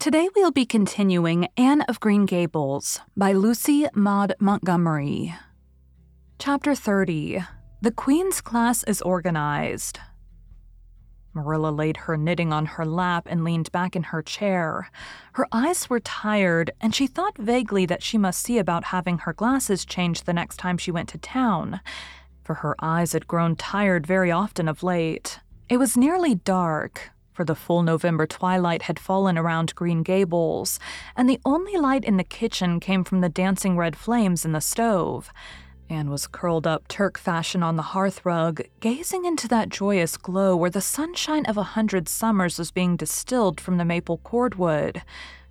Today we'll be continuing Anne of Green Gables by Lucy Maud Montgomery. Chapter 30 The Queen's Class is Organized. Marilla laid her knitting on her lap and leaned back in her chair. Her eyes were tired, and she thought vaguely that she must see about having her glasses changed the next time she went to town, for her eyes had grown tired very often of late. It was nearly dark, for the full November twilight had fallen around Green Gables, and the only light in the kitchen came from the dancing red flames in the stove. Anne was curled up Turk fashion on the hearth rug, gazing into that joyous glow where the sunshine of a hundred summers was being distilled from the maple cordwood.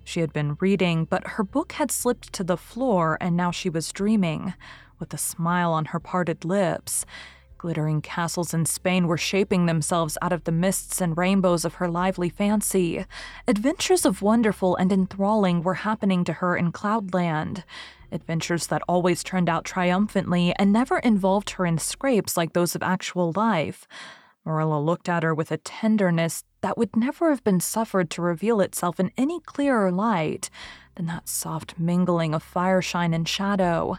She had been reading, but her book had slipped to the floor, and now she was dreaming, with a smile on her parted lips. Glittering castles in Spain were shaping themselves out of the mists and rainbows of her lively fancy. Adventures of wonderful and enthralling were happening to her in Cloudland. Adventures that always turned out triumphantly and never involved her in scrapes like those of actual life. Marilla looked at her with a tenderness that would never have been suffered to reveal itself in any clearer light than that soft mingling of fireshine and shadow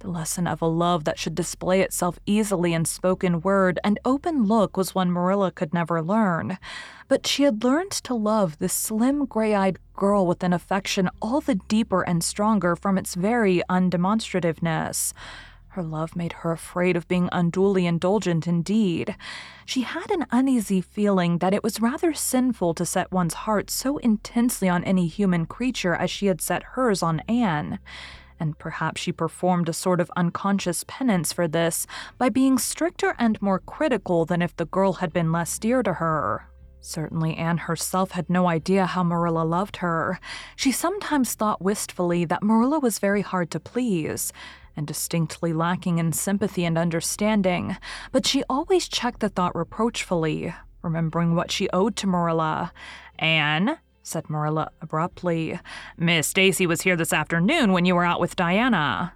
the lesson of a love that should display itself easily in spoken word and open look was one Marilla could never learn. But she had learned to love this slim, gray eyed girl with an affection all the deeper and stronger from its very undemonstrativeness. Her love made her afraid of being unduly indulgent indeed. She had an uneasy feeling that it was rather sinful to set one's heart so intensely on any human creature as she had set hers on Anne and perhaps she performed a sort of unconscious penance for this by being stricter and more critical than if the girl had been less dear to her. Certainly, Anne herself had no idea how Marilla loved her. She sometimes thought wistfully that Marilla was very hard to please and distinctly lacking in sympathy and understanding, but she always checked the thought reproachfully, remembering what she owed to Marilla. Anne, said Marilla abruptly. Miss Stacy was here this afternoon when you were out with Diana.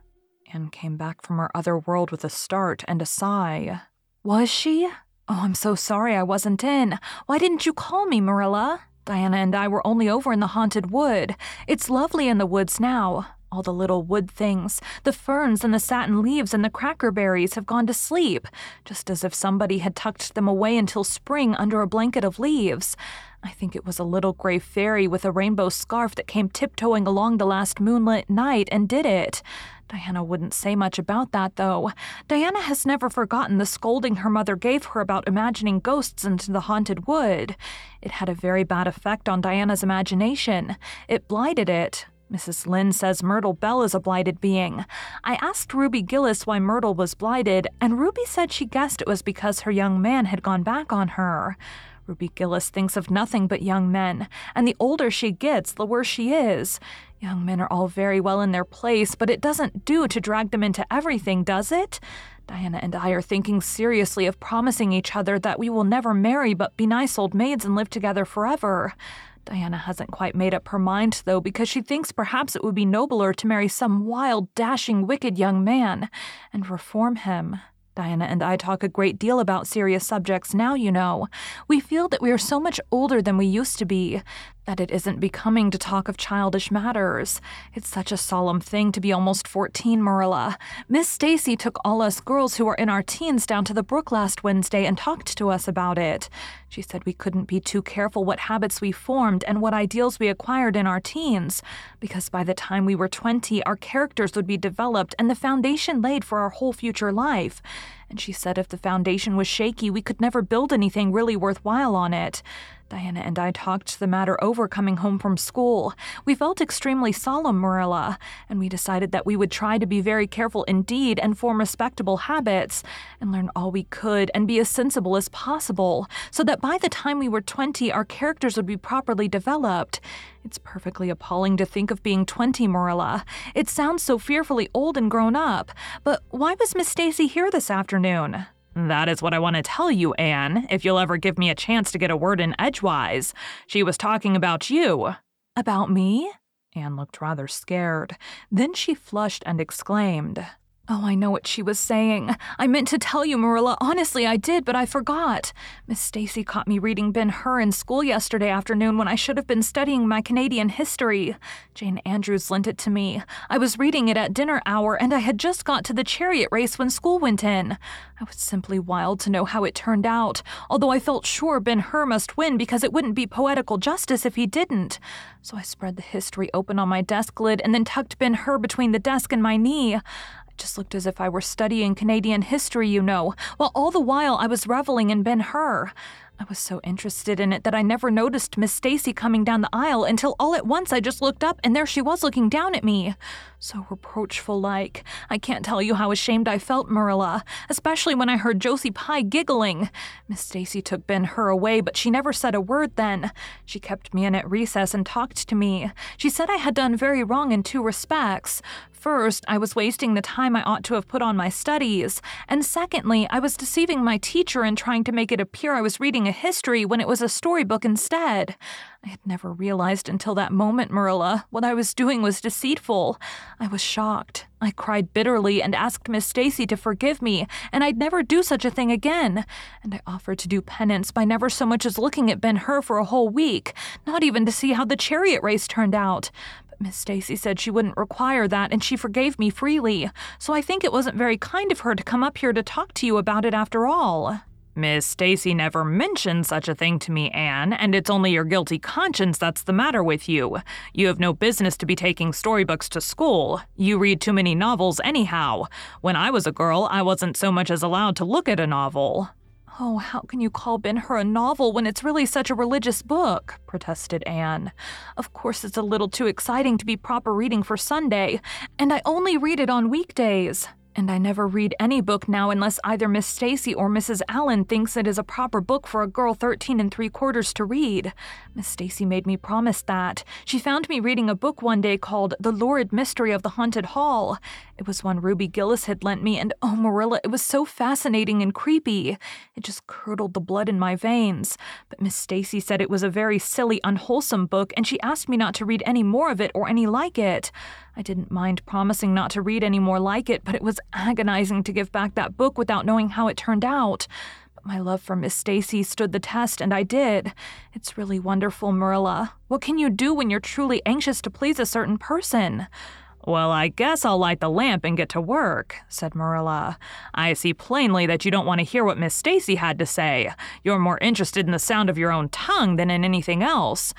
Anne came back from her other world with a start and a sigh. Was she? Oh, I'm so sorry I wasn't in. Why didn't you call me, Marilla? Diana and I were only over in the haunted wood. It's lovely in the woods now. All the little wood things, the ferns and the satin leaves and the crackerberries have gone to sleep, just as if somebody had tucked them away until spring under a blanket of leaves. I think it was a little gray fairy with a rainbow scarf that came tiptoeing along the last moonlit night and did it. Diana wouldn't say much about that, though. Diana has never forgotten the scolding her mother gave her about imagining ghosts into the haunted wood. It had a very bad effect on Diana's imagination. It blighted it. Mrs. Lynde says Myrtle Bell is a blighted being. I asked Ruby Gillis why Myrtle was blighted, and Ruby said she guessed it was because her young man had gone back on her. Ruby Gillis thinks of nothing but young men, and the older she gets, the worse she is. Young men are all very well in their place, but it doesn't do to drag them into everything, does it? Diana and I are thinking seriously of promising each other that we will never marry but be nice old maids and live together forever. Diana hasn't quite made up her mind, though, because she thinks perhaps it would be nobler to marry some wild, dashing, wicked young man and reform him. Diana and I talk a great deal about serious subjects now, you know. We feel that we are so much older than we used to be, that it isn't becoming to talk of childish matters. It's such a solemn thing to be almost 14, Marilla. Miss Stacy took all us girls who are in our teens down to the brook last Wednesday and talked to us about it. She said we couldn't be too careful what habits we formed and what ideals we acquired in our teens, because by the time we were 20, our characters would be developed and the foundation laid for our whole future life. And she said if the foundation was shaky, we could never build anything really worthwhile on it. Diana and I talked the matter over coming home from school. We felt extremely solemn, Marilla, and we decided that we would try to be very careful indeed and form respectable habits, and learn all we could and be as sensible as possible, so that by the time we were 20, our characters would be properly developed. It's perfectly appalling to think of being 20, Marilla. It sounds so fearfully old and grown up. But why was Miss Stacy here this afternoon? That is what I want to tell you, Anne, if you'll ever give me a chance to get a word in edgewise. She was talking about you. About me? Anne looked rather scared. Then she flushed and exclaimed, Oh, I know what she was saying. I meant to tell you, Marilla. Honestly, I did, but I forgot. Miss Stacy caught me reading Ben Hur in school yesterday afternoon when I should have been studying my Canadian history. Jane Andrews lent it to me. I was reading it at dinner hour, and I had just got to the chariot race when school went in. I was simply wild to know how it turned out, although I felt sure Ben Hur must win because it wouldn't be poetical justice if he didn't. So I spread the history open on my desk lid and then tucked Ben Hur between the desk and my knee just looked as if I were studying Canadian history, you know, while all the while I was reveling in Ben Hur. I was so interested in it that I never noticed Miss Stacy coming down the aisle until all at once I just looked up and there she was looking down at me. So reproachful like. I can't tell you how ashamed I felt, Marilla, especially when I heard Josie Pye giggling. Miss Stacy took Ben Hur away, but she never said a word then. She kept me in at recess and talked to me. She said I had done very wrong in two respects. First, I was wasting the time I ought to have put on my studies, and secondly, I was deceiving my teacher in trying to make it appear I was reading a history when it was a storybook instead. I had never realized until that moment, Marilla, what I was doing was deceitful. I was shocked. I cried bitterly and asked Miss Stacy to forgive me, and I'd never do such a thing again. And I offered to do penance by never so much as looking at Ben Hur for a whole week, not even to see how the chariot race turned out. But Miss Stacy said she wouldn't require that and she forgave me freely, so I think it wasn't very kind of her to come up here to talk to you about it after all. Miss Stacy never mentioned such a thing to me, Anne, and it's only your guilty conscience that's the matter with you. You have no business to be taking storybooks to school. You read too many novels anyhow. When I was a girl, I wasn't so much as allowed to look at a novel. Oh, how can you call Ben Hur a novel when it's really such a religious book? protested Anne. Of course, it's a little too exciting to be proper reading for Sunday, and I only read it on weekdays. And I never read any book now unless either Miss Stacy or Mrs. Allan thinks it is a proper book for a girl 13 and three quarters to read. Miss Stacy made me promise that. She found me reading a book one day called The Lurid Mystery of the Haunted Hall. It was one Ruby Gillis had lent me, and oh, Marilla, it was so fascinating and creepy. It just curdled the blood in my veins. But Miss Stacy said it was a very silly, unwholesome book, and she asked me not to read any more of it or any like it. I didn't mind promising not to read any more like it, but it was agonizing to give back that book without knowing how it turned out. But my love for Miss Stacy stood the test, and I did. It's really wonderful, Marilla. What can you do when you're truly anxious to please a certain person? Well, I guess I'll light the lamp and get to work, said Marilla. I see plainly that you don't want to hear what Miss Stacy had to say. You're more interested in the sound of your own tongue than in anything else.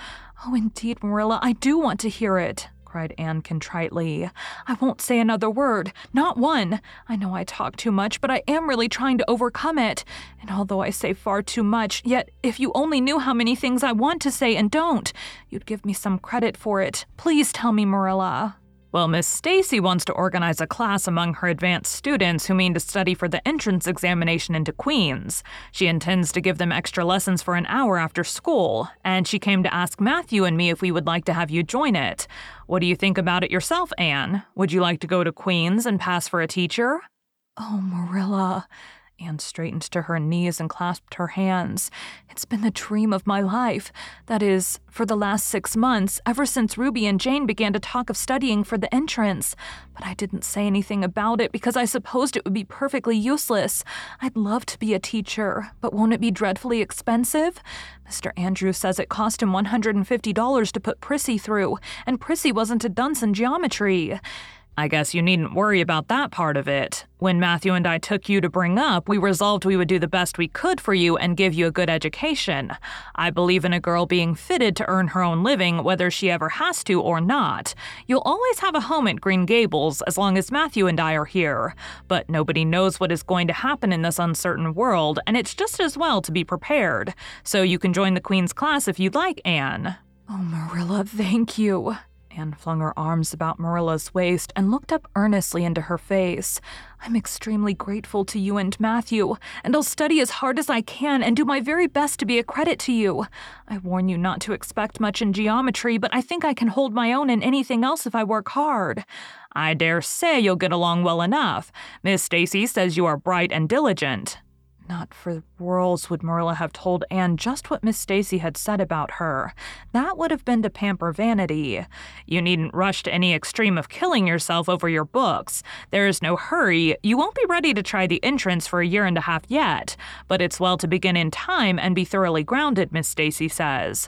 Oh, indeed, Marilla, I do want to hear it, cried Anne contritely. I won't say another word, not one. I know I talk too much, but I am really trying to overcome it. And although I say far too much, yet if you only knew how many things I want to say and don't, you'd give me some credit for it. Please tell me, Marilla. Well, Miss Stacy wants to organize a class among her advanced students who mean to study for the entrance examination into Queen's. She intends to give them extra lessons for an hour after school, and she came to ask Matthew and me if we would like to have you join it. What do you think about it yourself, Anne? Would you like to go to Queen's and pass for a teacher? Oh, Marilla. Anne straightened to her knees and clasped her hands. It's been the dream of my life. That is, for the last six months, ever since Ruby and Jane began to talk of studying for the entrance. But I didn't say anything about it because I supposed it would be perfectly useless. I'd love to be a teacher, but won't it be dreadfully expensive? Mr. Andrews says it cost him $150 to put Prissy through, and Prissy wasn't a dunce in geometry. I guess you needn't worry about that part of it. When Matthew and I took you to bring up, we resolved we would do the best we could for you and give you a good education. I believe in a girl being fitted to earn her own living, whether she ever has to or not. You'll always have a home at Green Gables as long as Matthew and I are here. But nobody knows what is going to happen in this uncertain world, and it's just as well to be prepared. So you can join the Queen's class if you'd like, Anne. Oh, Marilla, thank you. Anne flung her arms about Marilla's waist and looked up earnestly into her face. I'm extremely grateful to you and Matthew, and I'll study as hard as I can and do my very best to be a credit to you. I warn you not to expect much in geometry, but I think I can hold my own in anything else if I work hard. I dare say you'll get along well enough. Miss Stacy says you are bright and diligent. Not for worlds would Marilla have told Anne just what Miss Stacy had said about her. That would have been to pamper vanity. You needn't rush to any extreme of killing yourself over your books. There is no hurry. You won't be ready to try the entrance for a year and a half yet, but it's well to begin in time and be thoroughly grounded, Miss Stacy says.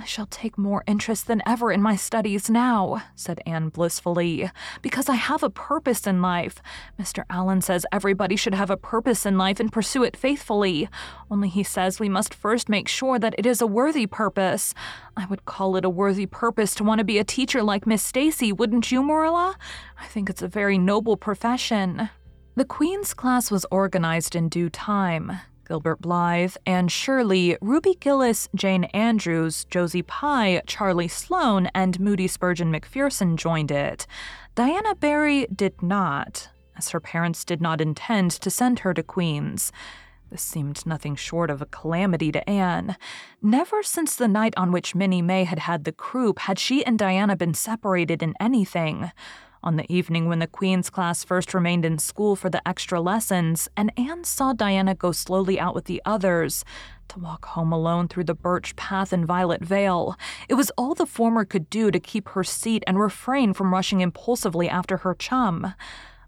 I shall take more interest than ever in my studies now, said Anne blissfully, because I have a purpose in life. Mr. Allan says everybody should have a purpose in life and pursue it faithfully. Only he says we must first make sure that it is a worthy purpose. I would call it a worthy purpose to want to be a teacher like Miss Stacy, wouldn't you, Marilla? I think it's a very noble profession. The Queen's class was organized in due time. Gilbert Blythe, Anne Shirley, Ruby Gillis, Jane Andrews, Josie Pye, Charlie Sloane, and Moody Spurgeon MacPherson joined it. Diana Barry did not, as her parents did not intend to send her to Queen's. This seemed nothing short of a calamity to Anne. Never since the night on which Minnie May had had the croup had she and Diana been separated in anything on the evening when the Queen's class first remained in school for the extra lessons, and Anne saw Diana go slowly out with the others to walk home alone through the birch path in Violet Vale. It was all the former could do to keep her seat and refrain from rushing impulsively after her chum.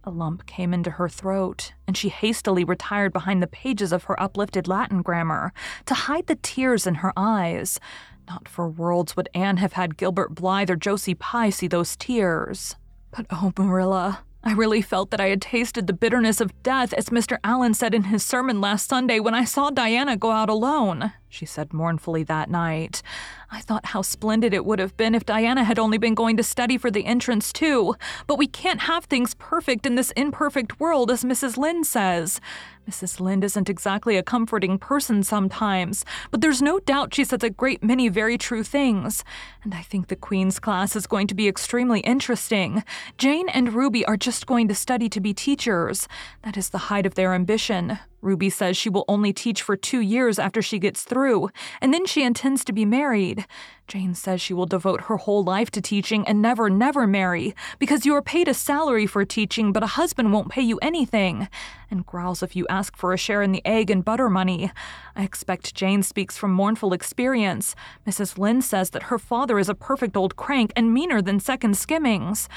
A lump came into her throat, and she hastily retired behind the pages of her uplifted Latin grammar to hide the tears in her eyes. Not for worlds would Anne have had Gilbert Blythe or Josie Pye see those tears. But oh, Marilla, I really felt that I had tasted the bitterness of death, as Mr. Allan said in his sermon last Sunday when I saw Diana go out alone, she said mournfully that night. I thought how splendid it would have been if Diana had only been going to study for the entrance, too. But we can't have things perfect in this imperfect world, as Mrs. Lynde says. Mrs. Lynde isn't exactly a comforting person sometimes, but there's no doubt she says a great many very true things. And I think the Queen's class is going to be extremely interesting. Jane and Ruby are just going to study to be teachers. That is the height of their ambition. Ruby says she will only teach for two years after she gets through, and then she intends to be married. Jane says she will devote her whole life to teaching and never, never marry, because you are paid a salary for teaching, but a husband won't pay you anything, and growls if you ask for a share in the egg and butter money. I expect Jane speaks from mournful experience. Mrs. Lynde says that her father is a perfect old crank and meaner than second skimmings.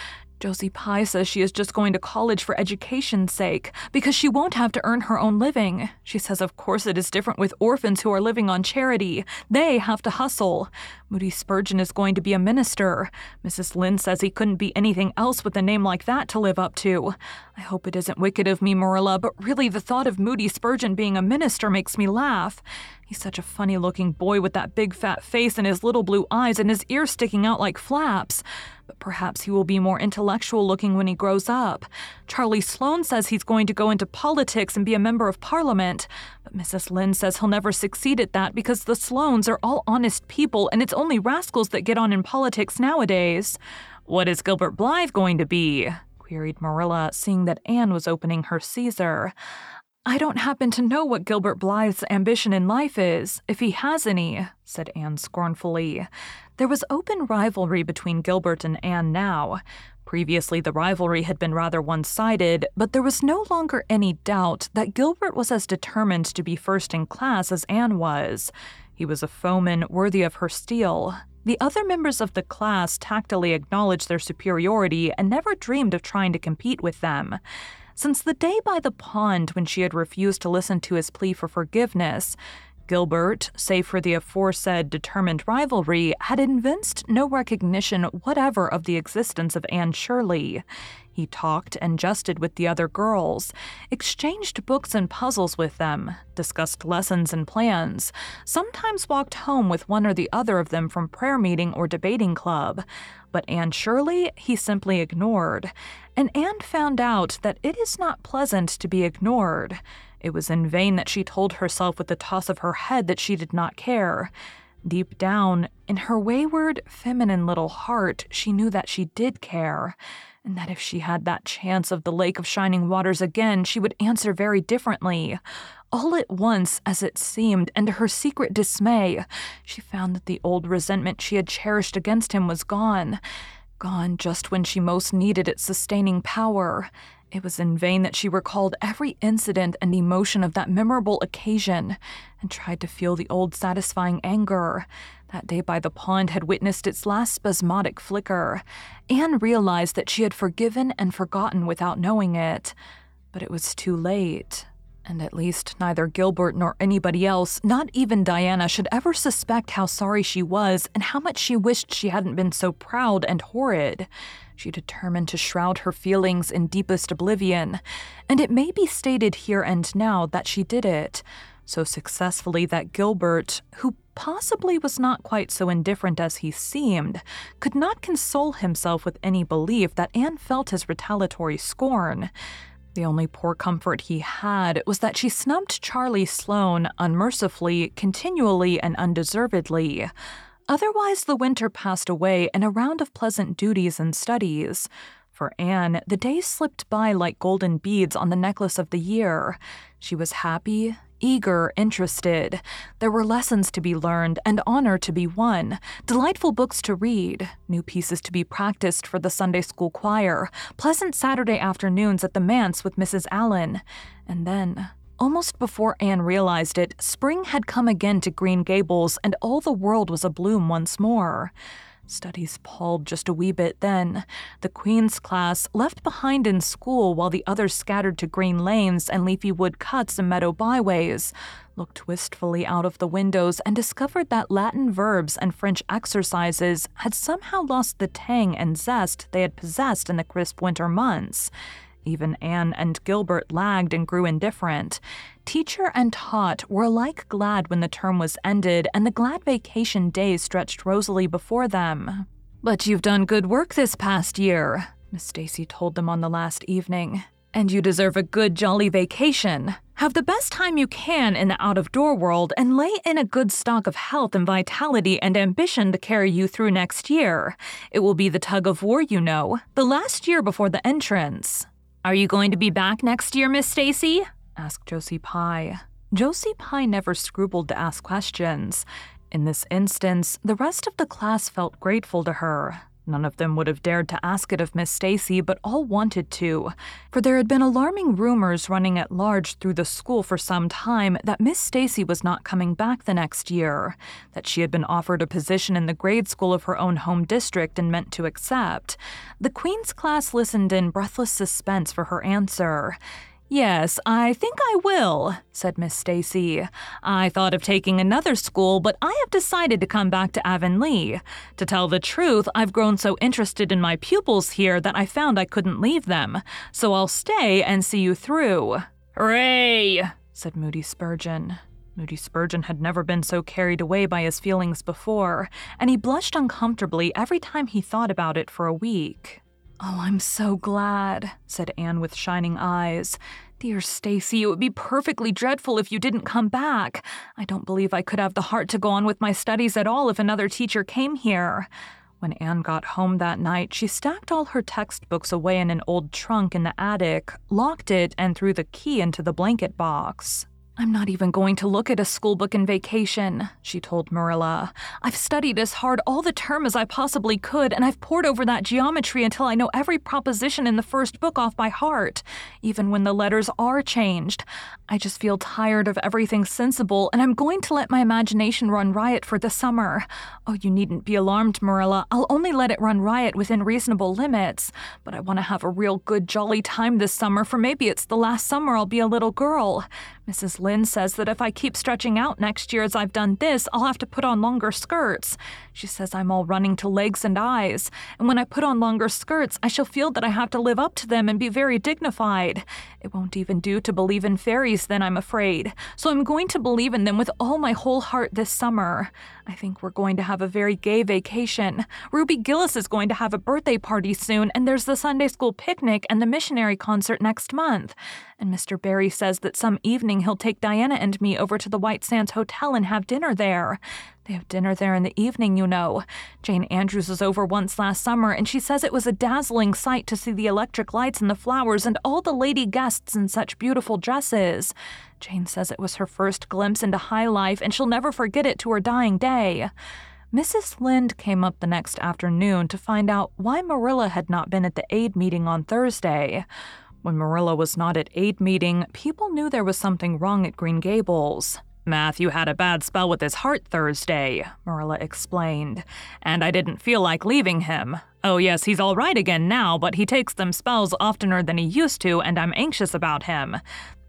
Josie Pye says she is just going to college for education's sake, because she won't have to earn her own living. She says, of course, it is different with orphans who are living on charity. They have to hustle. Moody Spurgeon is going to be a minister. Mrs. Lynde says he couldn't be anything else with a name like that to live up to. I hope it isn't wicked of me, Marilla, but really the thought of Moody Spurgeon being a minister makes me laugh. He's such a funny looking boy with that big fat face and his little blue eyes and his ears sticking out like flaps but perhaps he will be more intellectual looking when he grows up. Charlie Sloane says he's going to go into politics and be a member of parliament, but Mrs. Lynde says he'll never succeed at that because the Sloanes are all honest people and it's only rascals that get on in politics nowadays. What is Gilbert Blythe going to be? queried Marilla, seeing that Anne was opening her Caesar. I don't happen to know what Gilbert Blythe's ambition in life is, if he has any, said Anne scornfully. There was open rivalry between Gilbert and Anne now. Previously, the rivalry had been rather one sided, but there was no longer any doubt that Gilbert was as determined to be first in class as Anne was. He was a foeman worthy of her steel. The other members of the class tactily acknowledged their superiority and never dreamed of trying to compete with them. Since the day by the pond when she had refused to listen to his plea for forgiveness, Gilbert, save for the aforesaid determined rivalry, had evinced no recognition whatever of the existence of Anne Shirley. He talked and jested with the other girls, exchanged books and puzzles with them, discussed lessons and plans, sometimes walked home with one or the other of them from prayer meeting or debating club. But Anne Shirley he simply ignored, and Anne found out that it is not pleasant to be ignored. It was in vain that she told herself with a toss of her head that she did not care. Deep down, in her wayward, feminine little heart, she knew that she did care, and that if she had that chance of the Lake of Shining Waters again, she would answer very differently. All at once, as it seemed, and to her secret dismay, she found that the old resentment she had cherished against him was gone. Gone just when she most needed its sustaining power. It was in vain that she recalled every incident and emotion of that memorable occasion and tried to feel the old satisfying anger. That day by the pond had witnessed its last spasmodic flicker. Anne realized that she had forgiven and forgotten without knowing it. But it was too late. And at least neither Gilbert nor anybody else, not even Diana, should ever suspect how sorry she was and how much she wished she hadn't been so proud and horrid. She determined to shroud her feelings in deepest oblivion, and it may be stated here and now that she did it, so successfully that Gilbert, who possibly was not quite so indifferent as he seemed, could not console himself with any belief that Anne felt his retaliatory scorn. The only poor comfort he had was that she snubbed Charlie Sloane unmercifully, continually, and undeservedly. Otherwise, the winter passed away in a round of pleasant duties and studies. For Anne, the days slipped by like golden beads on the necklace of the year. She was happy, eager, interested. There were lessons to be learned and honor to be won, delightful books to read, new pieces to be practiced for the Sunday school choir, pleasant Saturday afternoons at the manse with Mrs. Allan. And then Almost before Anne realized it, spring had come again to Green Gables and all the world was abloom once more. Studies palled just a wee bit then. The Queen's class, left behind in school while the others scattered to green lanes and leafy wood cuts and meadow byways, looked wistfully out of the windows and discovered that Latin verbs and French exercises had somehow lost the tang and zest they had possessed in the crisp winter months. Even Anne and Gilbert lagged and grew indifferent. Teacher and taught were alike glad when the term was ended and the glad vacation days stretched rosily before them. But you've done good work this past year, Miss Stacy told them on the last evening. And you deserve a good, jolly vacation. Have the best time you can in the out of door world and lay in a good stock of health and vitality and ambition to carry you through next year. It will be the tug of war, you know, the last year before the entrance. Are you going to be back next year, Miss Stacy? asked Josie Pye. Josie Pye never scrupled to ask questions. In this instance, the rest of the class felt grateful to her. None of them would have dared to ask it of Miss Stacy, but all wanted to, for there had been alarming rumors running at large through the school for some time that Miss Stacy was not coming back the next year, that she had been offered a position in the grade school of her own home district and meant to accept. The Queen's class listened in breathless suspense for her answer. Yes, I think I will, said Miss Stacy. I thought of taking another school, but I have decided to come back to Avonlea. To tell the truth, I've grown so interested in my pupils here that I found I couldn't leave them. So I'll stay and see you through. Hooray! said Moody Spurgeon. Moody Spurgeon had never been so carried away by his feelings before, and he blushed uncomfortably every time he thought about it for a week. Oh, I'm so glad, said Anne with shining eyes. Dear Stacy, it would be perfectly dreadful if you didn't come back. I don't believe I could have the heart to go on with my studies at all if another teacher came here. When Anne got home that night, she stacked all her textbooks away in an old trunk in the attic, locked it, and threw the key into the blanket box. I'm not even going to look at a school book in vacation, she told Marilla. I've studied as hard all the term as I possibly could, and I've pored over that geometry until I know every proposition in the first book off by heart, even when the letters are changed. I just feel tired of everything sensible, and I'm going to let my imagination run riot for the summer. Oh, you needn't be alarmed, Marilla. I'll only let it run riot within reasonable limits. But I want to have a real good, jolly time this summer, for maybe it's the last summer I'll be a little girl. Mrs. Lynde says that if I keep stretching out next year as I've done this, I'll have to put on longer skirts. She says I'm all running to legs and eyes, and when I put on longer skirts, I shall feel that I have to live up to them and be very dignified. It won't even do to believe in fairies then, I'm afraid, so I'm going to believe in them with all my whole heart this summer. I think we're going to have a very gay vacation. Ruby Gillis is going to have a birthday party soon, and there's the Sunday school picnic and the missionary concert next month. And Mr. Barry says that some evening he'll take Diana and me over to the White Sands Hotel and have dinner there. They have dinner there in the evening, you know. Jane Andrews was over once last summer, and she says it was a dazzling sight to see the electric lights and the flowers and all the lady guests in such beautiful dresses. Jane says it was her first glimpse into high life, and she'll never forget it to her dying day. Mrs. Lynde came up the next afternoon to find out why Marilla had not been at the aid meeting on Thursday. When Marilla was not at aid meeting, people knew there was something wrong at Green Gables. Matthew had a bad spell with his heart Thursday, Marilla explained, and I didn't feel like leaving him. Oh, yes, he's all right again now, but he takes them spells oftener than he used to, and I'm anxious about him.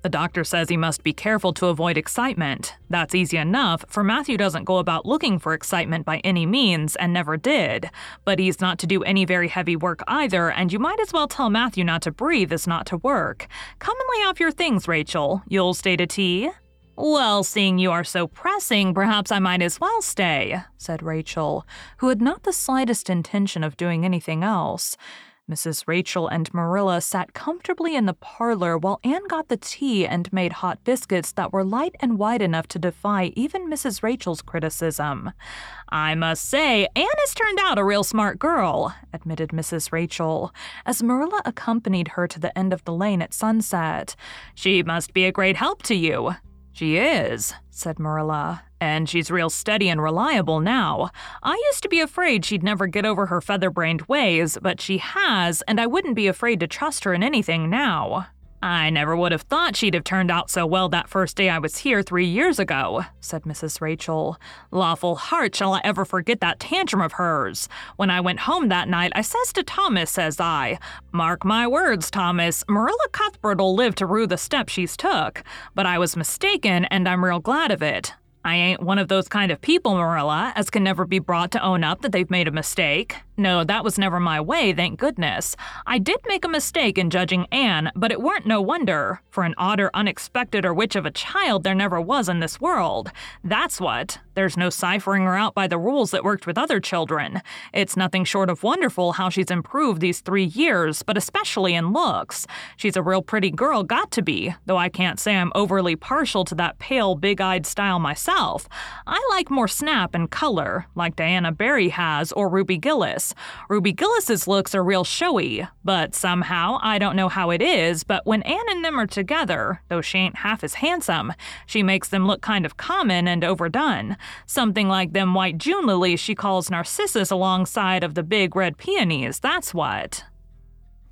The doctor says he must be careful to avoid excitement. That's easy enough, for Matthew doesn't go about looking for excitement by any means, and never did. But he's not to do any very heavy work either, and you might as well tell Matthew not to breathe as not to work. Come and lay off your things, Rachel. You'll stay to tea? Well, seeing you are so pressing, perhaps I might as well stay, said Rachel, who had not the slightest intention of doing anything else. Mrs. Rachel and Marilla sat comfortably in the parlor while Anne got the tea and made hot biscuits that were light and wide enough to defy even Mrs. Rachel's criticism. I must say, Anne has turned out a real smart girl, admitted Mrs. Rachel, as Marilla accompanied her to the end of the lane at sunset. She must be a great help to you. She is, said Marilla, and she's real steady and reliable now. I used to be afraid she'd never get over her feather brained ways, but she has, and I wouldn't be afraid to trust her in anything now. I never would have thought she'd have turned out so well that first day I was here three years ago, said Mrs. Rachel. Lawful heart shall I ever forget that tantrum of hers. When I went home that night, I says to Thomas, says I, Mark my words, Thomas, Marilla Cuthbert'll live to rue the step she's took. But I was mistaken, and I'm real glad of it. I ain't one of those kind of people, Marilla, as can never be brought to own up that they've made a mistake. No, that was never my way, thank goodness. I did make a mistake in judging Anne, but it weren't no wonder. For an odder, unexpected, or witch of a child there never was in this world. That's what. There's no ciphering her out by the rules that worked with other children. It's nothing short of wonderful how she's improved these three years, but especially in looks. She's a real pretty girl, got to be, though I can't say I'm overly partial to that pale, big eyed style myself. I like more snap and color, like Diana Barry has or Ruby Gillis. Gillis. Ruby Gillis's looks are real showy, but somehow, I don't know how it is, but when Anne and them are together, though she ain't half as handsome, she makes them look kind of common and overdone. Something like them white June lilies she calls narcissus alongside of the big red peonies, that's what.